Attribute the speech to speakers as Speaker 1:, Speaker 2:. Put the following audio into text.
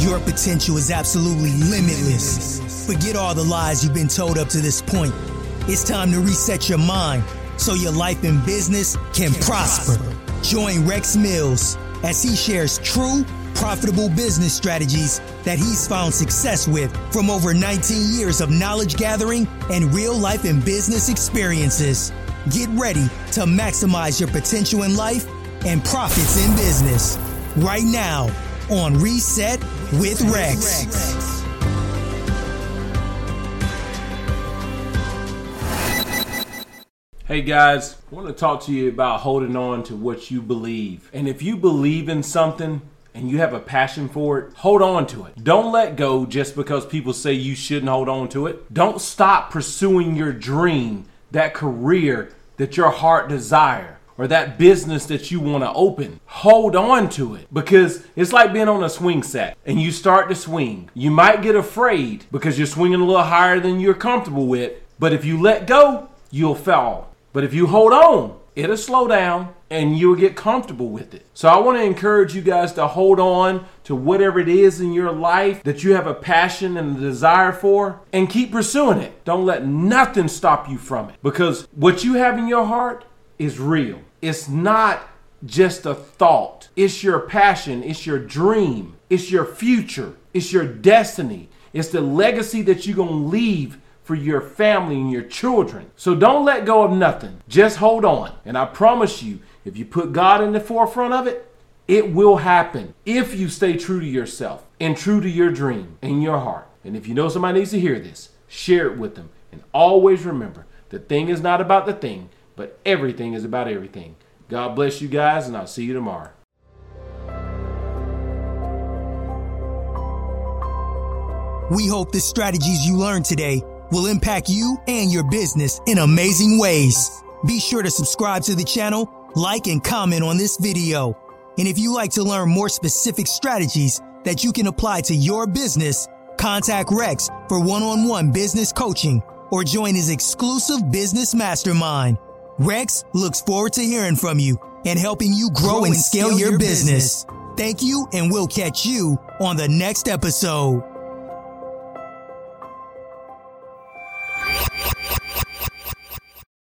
Speaker 1: Your potential is absolutely limitless. Forget all the lies you've been told up to this point. It's time to reset your mind so your life and business can prosper. Join Rex Mills as he shares true, profitable business strategies that he's found success with from over 19 years of knowledge gathering and real life and business experiences. Get ready to maximize your potential in life and profits in business right now on Reset with Rex.
Speaker 2: Hey guys, I want to talk to you about holding on to what you believe. And if you believe in something and you have a passion for it, hold on to it. Don't let go just because people say you shouldn't hold on to it. Don't stop pursuing your dream, that career that your heart desire or that business that you want to open. Hold on to it because it's like being on a swing set and you start to swing. You might get afraid because you're swinging a little higher than you're comfortable with, but if you let go, you'll fall. But if you hold on, it'll slow down and you'll get comfortable with it. So I want to encourage you guys to hold on to whatever it is in your life that you have a passion and a desire for and keep pursuing it. Don't let nothing stop you from it because what you have in your heart is real. It's not just a thought. It's your passion, it's your dream, it's your future, it's your destiny. It's the legacy that you're going to leave for your family and your children. So don't let go of nothing. Just hold on. And I promise you, if you put God in the forefront of it, it will happen if you stay true to yourself and true to your dream in your heart. And if you know somebody needs to hear this, share it with them. And always remember the thing is not about the thing, but everything is about everything. God bless you guys, and I'll see you tomorrow.
Speaker 1: We hope the strategies you learned today will impact you and your business in amazing ways. Be sure to subscribe to the channel, like and comment on this video. And if you like to learn more specific strategies that you can apply to your business, contact Rex for one-on-one business coaching or join his exclusive business mastermind. Rex looks forward to hearing from you and helping you grow, and scale, your, business. Thank you and we'll catch you on the next episode.